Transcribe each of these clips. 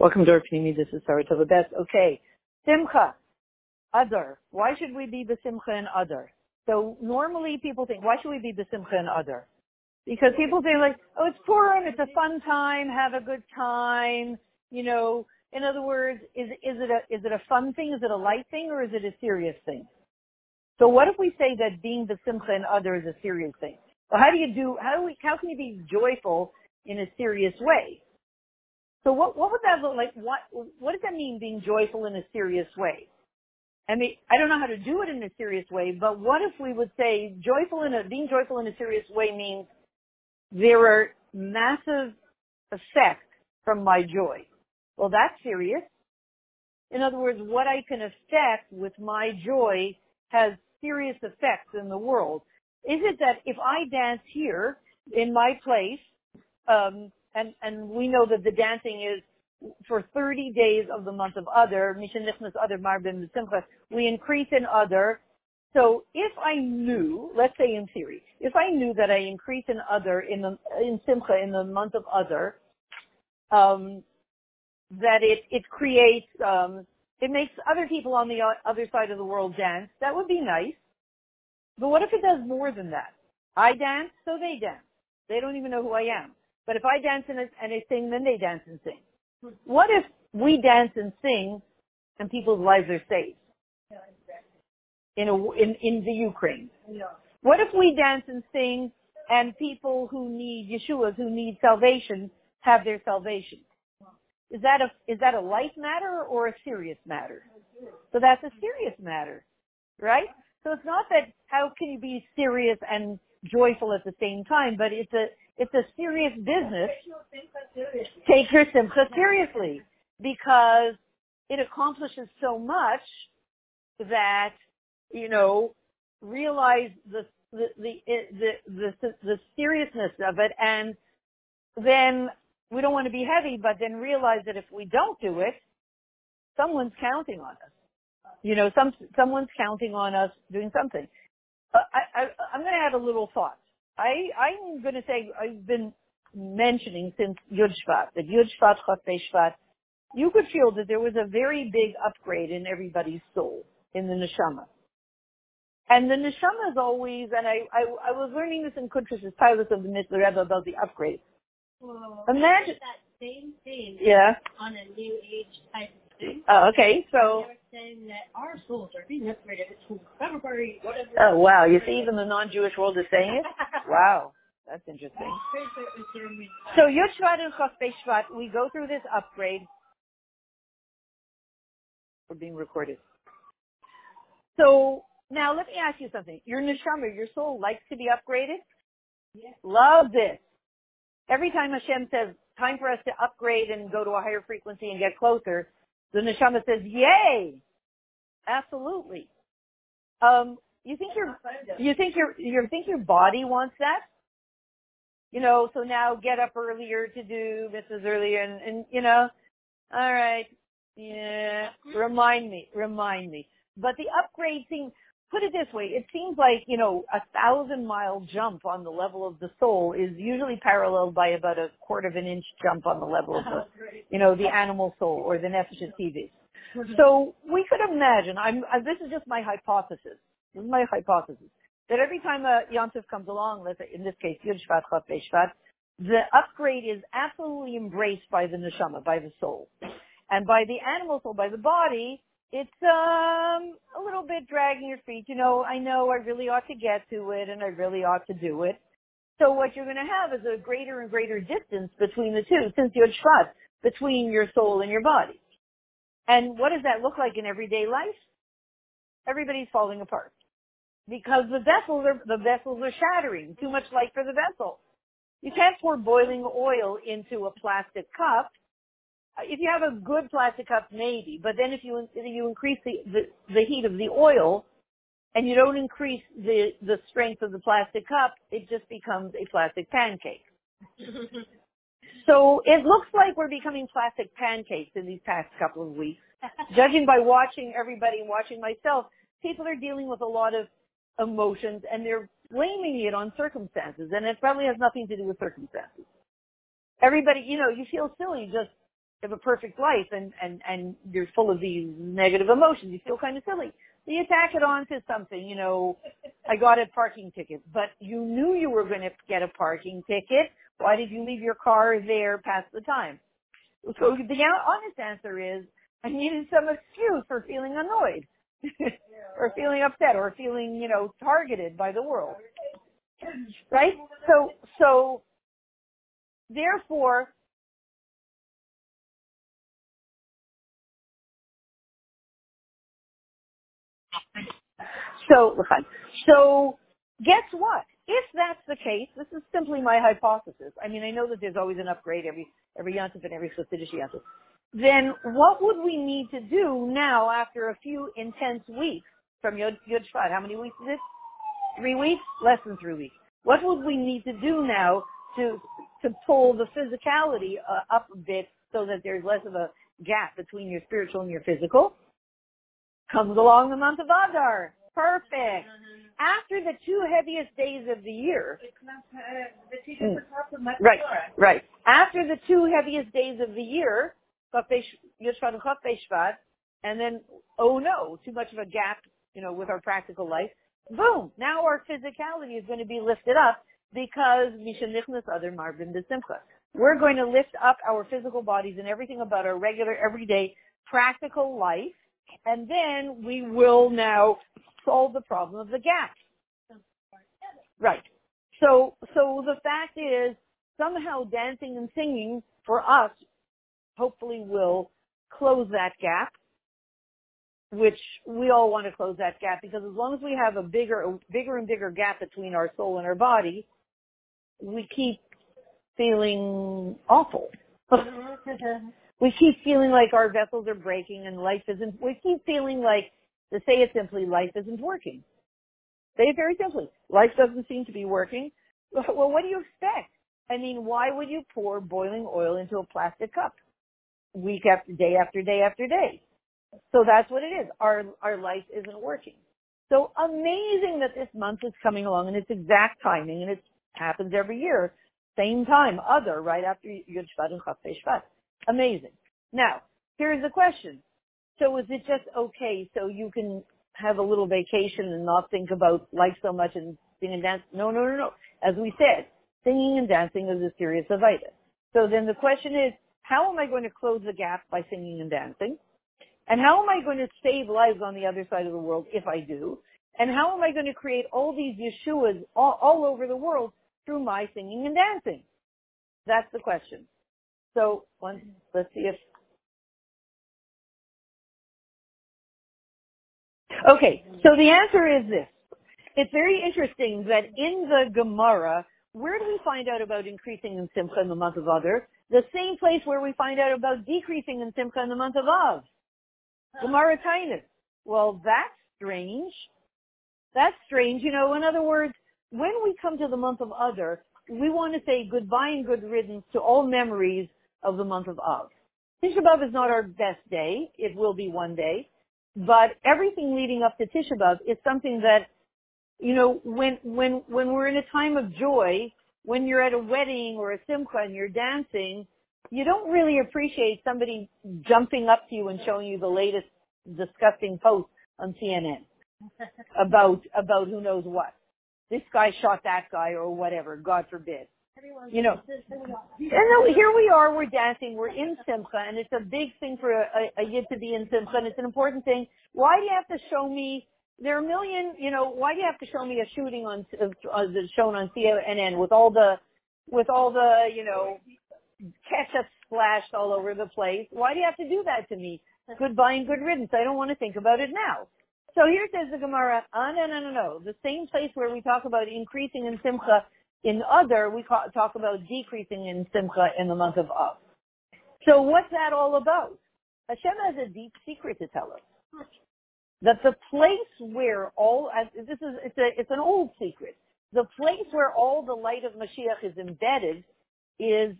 Welcome to Ohr Pnimi. This is Sarah Tova Best. Okay. Simcha. Adar. Why should we be besimcha and Adar? So normally people think, why should we be besimcha and Adar? Because people think like, oh, it's Purim, it's a fun time, have a good time, you know. In other words, is, is it a, is it a fun thing? Is it a light thing or is it a serious thing? So what if we say that being besimcha and Adar is a serious thing? Well, how do you do, how do we, how can you be joyful in a serious way? So what, what would that look like? What, what does that mean being joyful in a serious way? I mean, I don't know how to do it in a serious way, but what if we would say joyful in a, being joyful in a serious way means there are massive effects from my joy. Well, that's serious. In other words, what I can affect with my joy has serious effects in the world. Is it that if I dance here in my place, um, and and we know that the dancing is for 30 days of the month of Adar, Mishanichnas Adar Marbim Simcha, we increase in Adar. So if I knew, let's say in theory, if I knew that I increase in Adar in the in Simcha in the month of Adar, um, that it it creates um, it makes other people on the other side of the world dance. That would be nice. But what if it does more than that? I dance, so they dance. They don't even know who I am. But if I dance and, and sing, then they dance and sing. What if we dance and sing and people's lives are saved? In, a, in, in the Ukraine. What if we dance and sing and people who need Yeshua's, who need salvation, have their salvation? Is that a, is that a light matter or a serious matter? So that's a serious matter, right? So it's not that how can you be serious and joyful at the same time, but it's a, it's a serious business. Take your simcha seriously because it accomplishes so much that, you know, realize the, the, the, the, the, the seriousness of it and then we don't want to be heavy, but then realize that if we don't do it, someone's counting on us. You know, some, someone's counting on us doing something. Uh, I, I, I'm going to add a little thought. I, I'm going to say I've been mentioning since Yud Shvat, that Yud Shvat, Chotei Shvat, you could feel that there was a very big upgrade in everybody's soul, in the neshama. And the neshama is always, and I, I, I was learning this in Kuntrish's Pilot of the Mitteler Rebbe about the upgrade. Well, Imagine that same thing Yeah. on a new age type of thing. Oh, okay. So, saying that our souls are being upgraded February, whatever. oh wow, you see even the non-Jewish world is saying it? Wow. That's interesting. So Yud Shvat and Chof Beis Shvat, we go through this upgrade. We're being recorded. So now let me ask you something. Your neshama, your soul likes to be upgraded? Yes. Love this. Every time Hashem says, time for us to upgrade and go to a higher frequency and get closer, the neshama says, yay! Absolutely. Um, you think your, you think your, you think your body wants that? You know, so now get up earlier to do is earlier and, and, you know, alright, yeah, remind me, remind me. But the upgrade thing, put it this way, it seems like, you know, a thousand mile jump on the level of the soul is usually paralleled by about a quarter of an inch jump on the level of the, you know, the animal soul or the nefesh TV. So we could imagine, I'm, uh, this is just my hypothesis. This is my hypothesis. That every time a Yontif comes along, let's say in this case, Yud Shvat, Shvat, the upgrade is absolutely embraced by the neshama, by the soul. And by the animal soul, by the body, it's um a little bit dragging your feet. You know, I know I really ought to get to it and I really ought to do it. So what you're going to have is a greater and greater distance between the two, since you're trust between your soul and your body. And what does that look like in everyday life? Everybody's falling apart because the vessels are the vessels are shattering. Too much light for the vessel. You can't pour boiling oil into a plastic cup if you have a good plastic cup, maybe. But then if you you increase the, the the heat of the oil, and you don't increase the the strength of the plastic cup, it just becomes a plastic pancake. so it looks like we're becoming plastic pancakes in these past couple of weeks. Judging by watching everybody and watching myself, people are dealing with a lot of emotions and they're blaming it on circumstances, and it probably has nothing to do with circumstances. Everybody, you know, you feel silly just have a perfect life and, and, and you're full of these negative emotions. You feel kind of silly. So you tack it on to something, you know, I got a parking ticket, but you knew you were going to get a parking ticket. Why did you leave your car there past the time? So the honest answer is I needed some excuse for feeling annoyed or feeling upset or feeling, you know, targeted by the world. Right? So, so therefore, so, so guess what? If that's the case, this is simply my hypothesis. I mean, I know that there's always an upgrade every, every yontif and every Chassidish yontif. Then what would we need to do now after a few intense weeks from Yod, Yod Shvat? How many weeks is it? Three weeks? Less than three weeks. What would we need to do now to, to pull the physicality uh, up a bit so that there's less of a gap between your spiritual and your physical? Comes along the month of Adar. Perfect. After the two heaviest days of the year. Mm. Right, right. After the two heaviest days of the year, and then, oh no, too much of a gap, you know, with our practical life. Boom! Now our physicality is going to be lifted up because Mishanichnas Adar Marbim de Simcha. We're going to lift up our physical bodies and everything about our regular, everyday, practical life, and then we will now solve the problem of the gap. Right. So, so the fact is, somehow dancing and singing for us hopefully will close that gap, which we all want to close that gap because as long as we have a bigger, a bigger and bigger gap between our soul and our body, we keep feeling awful. we keep feeling like our vessels are breaking and life isn't, we keep feeling like to say it simply, life isn't working. Say it very simply. Life doesn't seem to be working. Well, what do you expect? I mean, why would you pour boiling oil into a plastic cup? Week after day after day after day. So that's what it is. Our, our life isn't working. So amazing that this month is coming along and it's exact timing and it happens every year. Same time, Adar, right after Yud Shvat and Chaf Shvat. Amazing. Now, here's the question. So is it just okay so you can have a little vacation and not think about life so much and sing and dance? No, no, no, no. As we said, singing and dancing is a serious avida. So then the question is, how am I going to close the gap by singing and dancing? And how am I going to save lives on the other side of the world if I do? And how am I going to create all these Yeshuas all, all over the world through my singing and dancing? That's the question. So one, let's see if Okay, so the answer is this. It's very interesting that in the Gemara, where do we find out about increasing in Simcha in the month of Adar? The same place where we find out about decreasing in Simcha in the month of Av. Gemara Taanis. Well, that's strange. That's strange. You know, in other words, when we come to the month of Adar, we want to say goodbye and good riddance to all memories of the month of Av. Tisha B'Av is not our best day. It will be one day. But everything leading up to Tisha B'Av is something that, you know, when, when, when we're in a time of joy, when you're at a wedding or a simcha and you're dancing, you don't really appreciate somebody jumping up to you and showing you the latest disgusting post on CNN about, about who knows what. This guy shot that guy or whatever, God forbid you know, and here we are, we're dancing, we're in Simcha, and it's a big thing for a, a, a yid to be in Simcha, and it's an important thing. Why do you have to show me, there are a million, you know, why do you have to show me a shooting on, uh, the shown on CNN with all the, with all the, you know, ketchup splashed all over the place? Why do you have to do that to me? Goodbye and good riddance. I don't want to think about it now. So here says the Gemara, ah, no, no, no, no. The same place where we talk about increasing in Simcha in Adar, we talk about decreasing in Simcha in the month of Av. So what's that all about? Hashem has a deep secret to tell us. That the place where all, this is, it's a, it's an old secret. The place where all the light of Mashiach is embedded is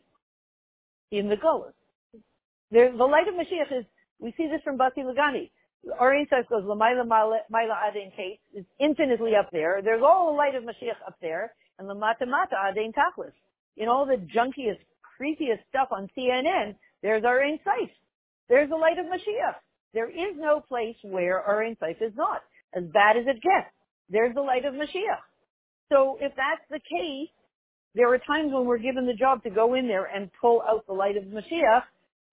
in the Golas. The light of Mashiach is, we see this from Bati Lagani. Our says goes, Lamaila Maila Adin Kate is infinitely up there. There's all the light of Mashiach up there and the mata adein tachlis. In all the junkiest, creepiest stuff on CNN, There's our insight. There's the light of Mashiach. There is no place where our insight is not. As bad as it gets, there's the light of Mashiach. So if that's the case, there are times when we're given the job to go in there and pull out the light of Mashiach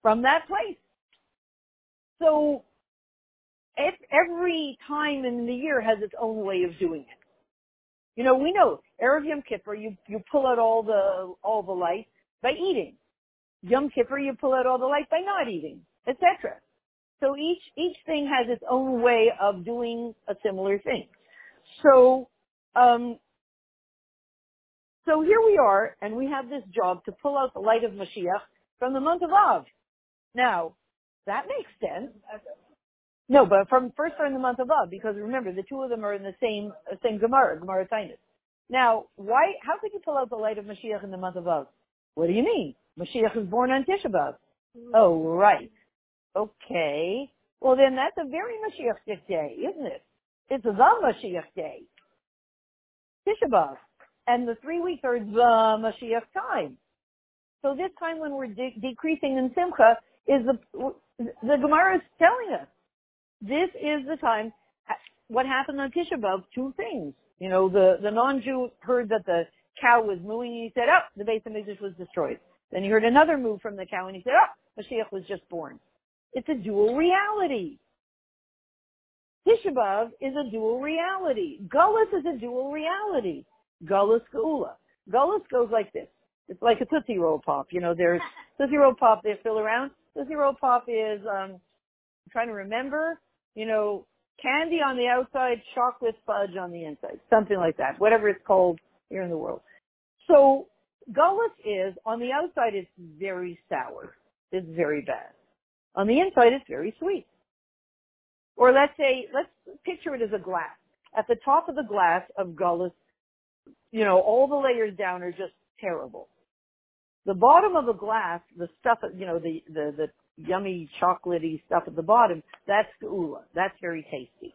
from that place. So every time in the year has its own way of doing it. You know, we know Erev Yom Kippur, you you pull out all the all the light by eating. Yom Kippur, you pull out all the light by not eating, etc. So each each thing has its own way of doing a similar thing. So um, so here we are, and we have this job to pull out the light of Mashiach from the month of Av. Now, that makes sense. No, but from first from the month of Av, because remember the two of them are in the same uh, same Gemara, Gemara Taanis. Now, why? How could you pull out the light of Mashiach in the month of Av? What do you mean? Mashiach was born on Tisha B'av. Hmm. Oh, right. Okay. Well, then that's a very Mashiach day, isn't it? It's the Mashiach day. Tisha B'av and the three weeks are the Mashiach time. So this time when we're de- decreasing in Simcha is the, the Gemara is telling us this is the time. What happened on Tisha B'av? Two things. You know, the, the non-Jew heard that the cow was mooing and he said, oh, the Beis HaMikdash was destroyed. Then he heard another moo from the cow and he said, oh, Mashiach was just born. It's a dual reality. Tisha B'av is a dual reality. Gullus is a dual reality. Gullus Geula. Gullus goes like this. It's like a Tootsie Roll Pop. You know, there's Tootsie Roll Pop they fill around. Tootsie Roll Pop is, um, I'm trying to remember, you know, candy on the outside, chocolate fudge on the inside. Something like that. Whatever it's called here in the world. So, Gullus is, on the outside it's very sour. It's very bad. On the inside it's very sweet. Or let's say, let's picture it as a glass. At the top of the glass of Gullus you know, all the layers down are just terrible. The bottom of the glass, the stuff, you know, the, the, the yummy chocolatey stuff at the bottom, that's geula. That's very tasty.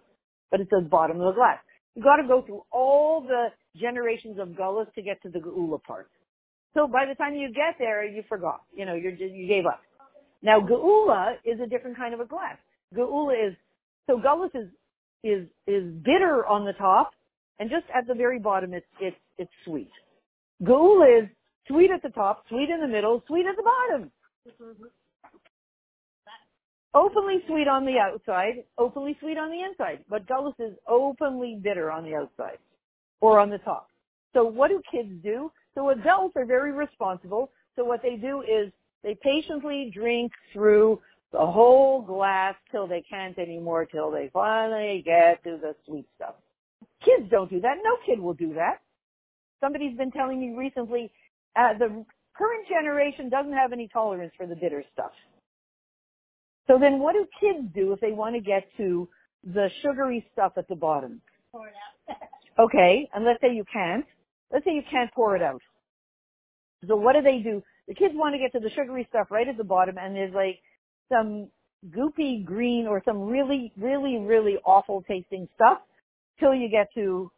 But it's the bottom of the glass. You gotta go through all the generations of gullus to get to the geula part. So by the time you get there, you forgot. You know, you're you gave up. Now geula is a different kind of a glass. Geula is, so gullus is, is, is bitter on the top and just at the very bottom, it's it's it's sweet. Geula is sweet at the top, sweet in the middle, sweet at the bottom. Mm-hmm. Openly sweet on the outside, openly sweet on the inside. But Gullus is openly bitter on the outside or on the top. So what do kids do? So adults are very responsible. So what they do is they patiently drink through the whole glass till they can't anymore, till they finally get to the sweet stuff. Kids don't do that. No kid will do that. Somebody's been telling me recently, uh, the current generation doesn't have any tolerance for the bitter stuff. So then what do kids do if they want to get to the sugary stuff at the bottom? Pour it out. Okay, and let's say you can't. Let's say you can't pour it out. So what do they do? The kids want to get to the sugary stuff right at the bottom and there's like some goopy green or some really, really, really awful tasting stuff till you get to,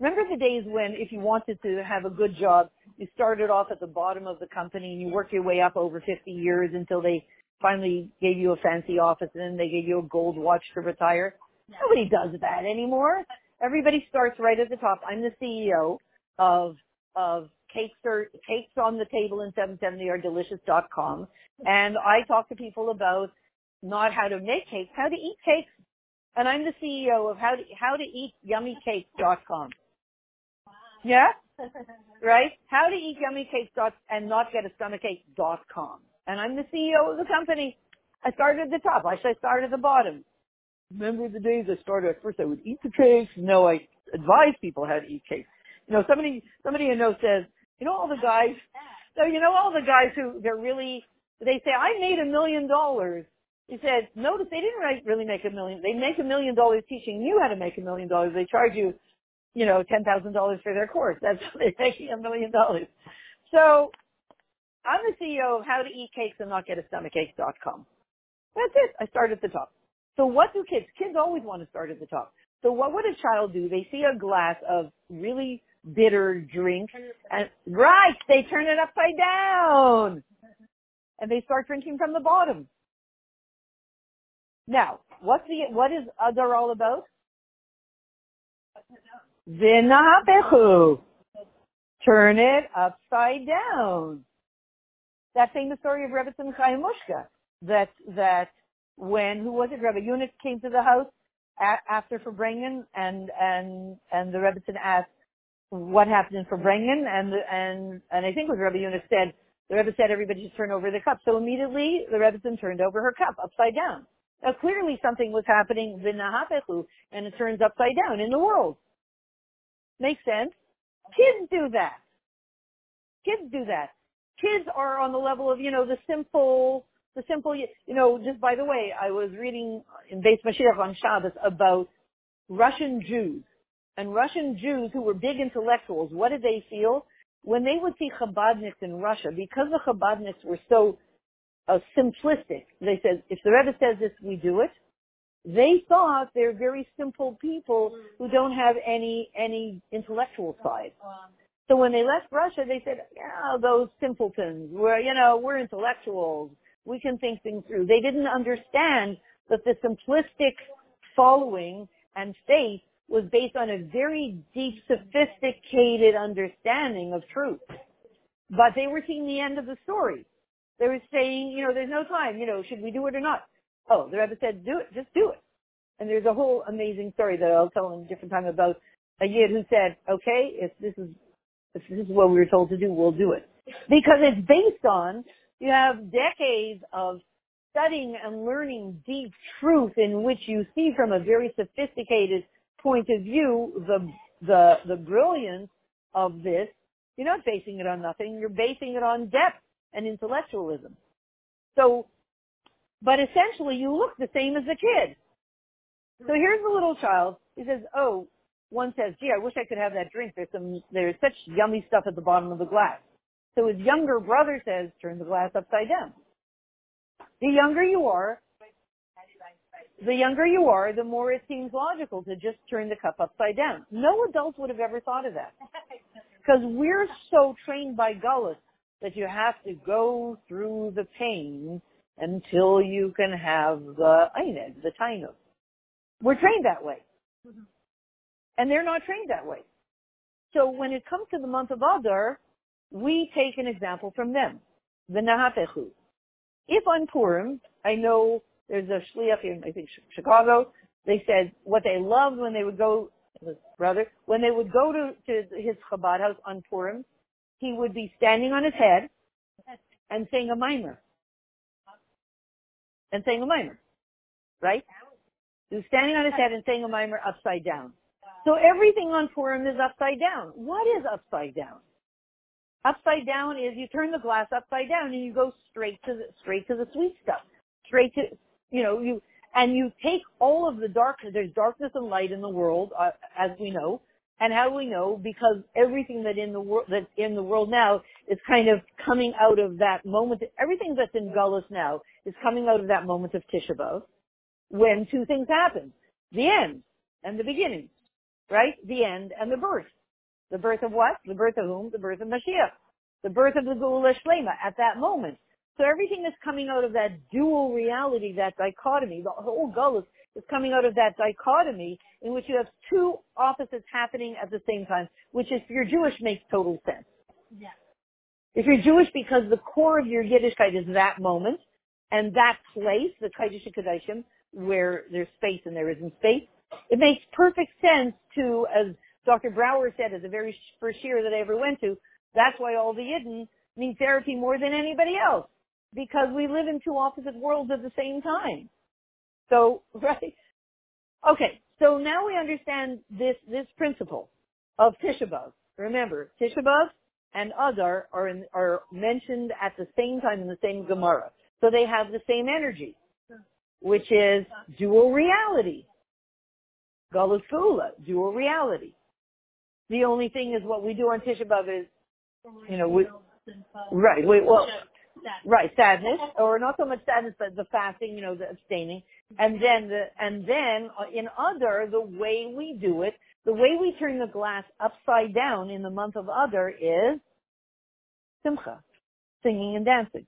remember the days when if you wanted to have a good job, you started off at the bottom of the company and you work your way up over 50 years until they finally gave you a fancy office and then they gave you a gold watch to retire. Nobody does that anymore. Everybody starts right at the top. I'm the CEO of, of cakes are, cakes on the table in 770 are delicious.com. And I talk to people about not how to make cakes, how to eat cakes and I'm the CEO of how to, how to eat yummy yummycakes.com. Yeah? right? How to eat yummy cakes dot and not get a stomachache.com. And I'm the CEO of the company. I started at the top. I should start at the bottom. Remember the days I started at first I would eat the cakes. No, I advise people how to eat cakes. You know, somebody, somebody I know says, you know all the guys, so you know all the guys who, they're really, they say, I made a million dollars he said, notice they didn't really make a million. They make a million dollars teaching you how to make a million dollars. They charge you, you know, $10,000 for their course. That's how they're making a million dollars. So I'm the CEO of how to eat cakes and not get a stomachache.com. That's it. I start at the top. So what do kids, kids always want to start at the top. So what would a child do? They see a glass of really bitter drink and, right, they turn it upside down. and they start drinking from the bottom. Now, what's the, what is uh, Adar all about? Vinahapechu. Turn it upside down. That famous story of Rebbe Chaya Mushka, that, that when, who was it, Rebbe Yunus came to the house after Farbrengen and, and, and the Rebbe asked, what happened in Farbrengen? And, and, and I think it was Rebbe Yunus said, the Rebbe said everybody should turn over the cup. So immediately the Rebbe turned over her cup upside down. Now clearly something was happening v'nahapechu, and it turns upside down in the world. Makes sense? Kids do that. Kids do that. Kids are on the level of, you know, the simple, the simple, you know, just by the way, I was reading in Beis Mashiach on Shabbos about Russian Jews. And Russian Jews who were big intellectuals, what did they feel? When they would see Chabadniks in Russia, because the Chabadniks were so uh, simplistic, they said, if the Rebbe says this, we do it. They thought they're very simple people who don't have any, any intellectual side. So when they left Russia, they said, yeah, those simpletons, we're, you know, we're intellectuals. We can think things through. They didn't understand that the simplistic following and faith was based on a very deep, sophisticated understanding of truth. But they were seeing the end of the story. They were saying, you know, there's no time, you know, should we do it or not? Oh, the Rebbe said, do it, just do it. And there's a whole amazing story that I'll tell in a different time about a yid who said, okay, if this is, if this is what we were told to do, we'll do it. Because it's based on, you have decades of studying and learning deep truth in which you see from a very sophisticated point of view the, the, the brilliance of this. You're not basing it on nothing. You're basing it on depth and intellectualism. So, but essentially you look the same as the kid. So here's the little child. He says, oh, one says, gee, I wish I could have that drink. There's some, there's such yummy stuff at the bottom of the glass. So his younger brother says, turn the glass upside down. The younger you are, the younger you are, the more it seems logical to just turn the cup upside down. No adult would have ever thought of that. Because we're so trained by Gullus that you have to go through the pain until you can have the Eined, the Tainuk. We're trained that way. Mm-hmm. And they're not trained that way. So when it comes to the month of Adar, we take an example from them. The Nahapechu. If on Purim, I know there's a shliach in, I think, Chicago, they said what they loved when they would go, brother, when they would go to, to his Chabad house on Purim, he would be standing on his head and saying a mimer. And saying a mimer. Right? He was standing on his head and saying a mimer upside down. So everything on Purim is upside down. What is upside down? Upside down is you turn the glass upside down and you go straight to the, straight to the sweet stuff. Straight to, you know, you, and you take all of the darkness, there's darkness and light in the world, uh, as we know. And how do we know? Because everything that in the world, that's in the world now is kind of coming out of that moment. Everything that's in Gullus now is coming out of that moment of Tisha B'Av when two things happen. The end and the beginning. Right? The end and the birth. The birth of what? The birth of whom? The birth of Mashiach. The birth of the Geula Shlema at that moment. So everything is coming out of that dual reality, that dichotomy. The whole Gullus is coming out of that dichotomy in which you have two opposites happening at the same time, which is, if you're Jewish, makes total sense. Yeah. If you're Jewish because the core of your Yiddishkeit is that moment and that place, the Kodesh Kodashim, where there's space and there isn't space, it makes perfect sense to, as Dr. Brower said at the very first year that I ever went to, that's why all the Yidden need therapy more than anybody else. Because we live in two opposite worlds at the same time. So, right? Okay, so now we understand this, this principle of Tisha B'Av. Remember, Tisha B'Av and Adar are, in, are mentioned at the same time in the same Gemara. So they have the same energy, which is dual reality. Galus Geula, dual reality. The only thing is what we do on Tisha B'Av is, you know, we, right, we, well, right, sadness, or not so much sadness, but the fasting, you know, the abstaining. And then the, and then uh, in Adar, the way we do it, the way we turn the glass upside down in the month of Adar is simcha, singing and dancing.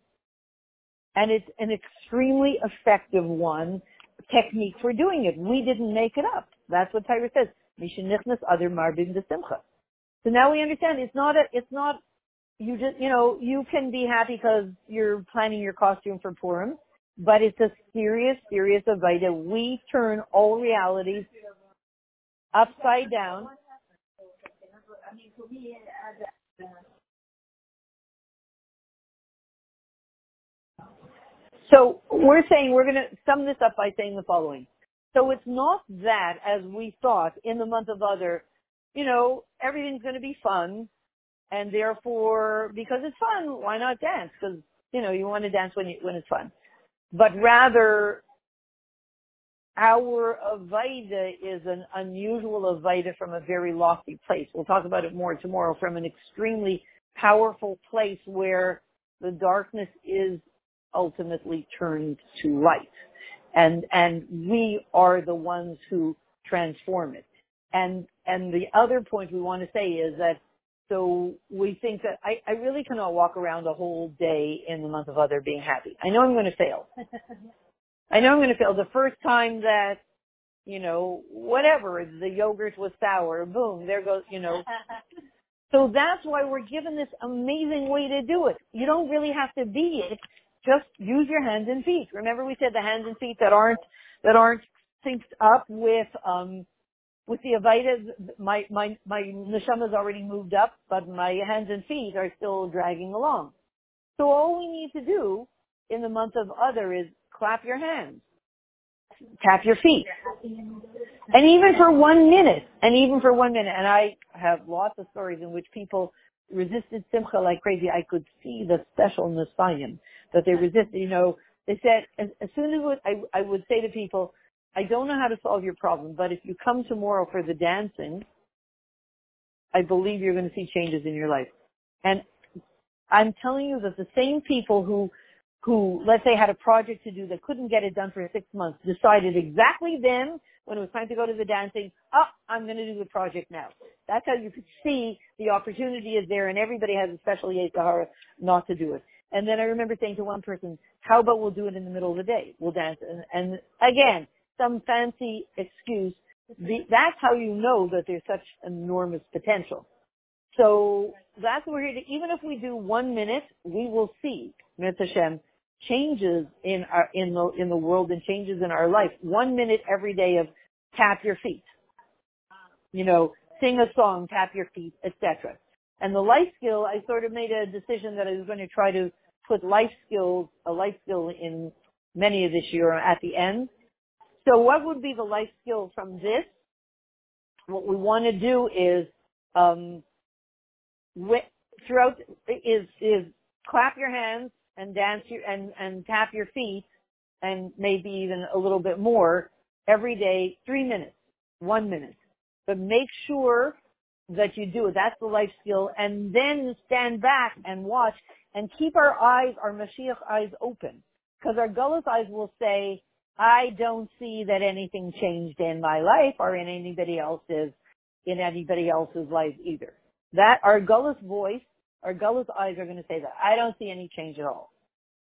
And it's an extremely effective one technique for doing it. We didn't make it up. That's what Torah says. Mishenichnas Adar marbim simcha. So now we understand it's not a, it's not, you just, you know, you can be happy because you're planning your costume for Purim, but it's a serious, serious avodah. We turn all realities upside down. So we're saying we're going to sum this up by saying the following. So it's not that, as we thought in the month of Adar, you know, everything's going to be fun, and therefore, because it's fun, why not dance? Because you know you want to dance when you, when it's fun. But rather, our Avaida is an unusual Avaida from a very lofty place. We'll talk about it more tomorrow from an extremely powerful place where the darkness is ultimately turned to light. And, and we are the ones who transform it. And, and the Adar point we want to say is that so we think that I, I really cannot walk around a whole day in the month of other being happy. I know I'm going to fail. I know I'm going to fail. The first time that, you know, whatever, the yogurt was sour, boom, there goes, you know. So that's why we're given this amazing way to do it. You don't really have to be it. Just use your hands and feet. Remember we said the hands and feet that aren't, that aren't synced up with, um, with the Avaida, my, my, my neshama's already moved up, but my hands and feet are still dragging along. So all we need to do in the month of Adar is clap your hands, tap your feet. And even for one minute, and even for one minute, and I have lots of stories in which people resisted simcha like crazy. I could see the special Nisayim that they resisted. You know, they said, as, as soon as I, I would say to people, I don't know how to solve your problem, but if you come tomorrow for the dancing, I believe you're going to see changes in your life. And I'm telling you that the same people who, who, let's say had a project to do that couldn't get it done for six months decided exactly then when it was time to go to the dancing, oh, I'm going to do the project now. That's how you could see the opportunity is there and everybody has a special Sahara not to do it. And then I remember saying to one person, how about we'll do it in the middle of the day? We'll dance. And, and again, some fancy excuse. The, that's how you know that there's such enormous potential. So that's what we're here to, even if we do one minute, we will see, Hashem, changes in our, in the, in the world and changes in our life. One minute every day of tap your feet. You know, sing a song, tap your feet, etc. And the life skill, I sort of made a decision that I was going to try to put life skills, a life skill in many of this year at the end. So what would be the life skill from this? What we want to do is, um, throughout is is clap your hands and dance your and and tap your feet and maybe even a little bit more every day, three minutes, one minute. But make sure that you do. That's the life skill. And then stand back and watch and keep our eyes, our Mashiach eyes open. Because our Gullus eyes will say, I don't see that anything changed in my life or in anybody else's, in anybody else's life either. That, our Gullus voice, our Gullus eyes are going to say that. I don't see any change at all.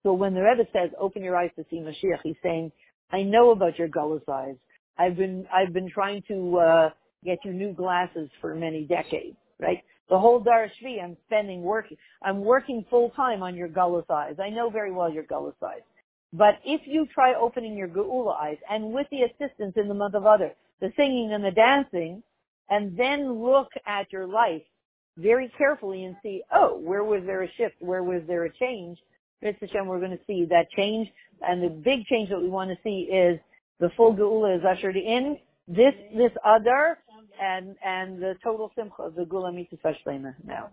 So when the Rebbe says, open your eyes to see Mashiach, he's saying, I know about your Gullus eyes. I've been, I've been trying to, uh, get you new glasses for many decades, right? The whole Dar Shvi I'm spending working, I'm working full time on your Gullus eyes. I know very well your Gullus eyes. But if you try opening your Geula eyes, and with the assistance in the month of Adar, the singing and the dancing, and then look at your life very carefully and see, oh, where was there a shift? Where was there a change? Mr. Hashem, we're going to see that change. And the big change that we want to see is the full Geula is ushered in this, this Adar and, and the total Simcha of the Gula Mitzvah now.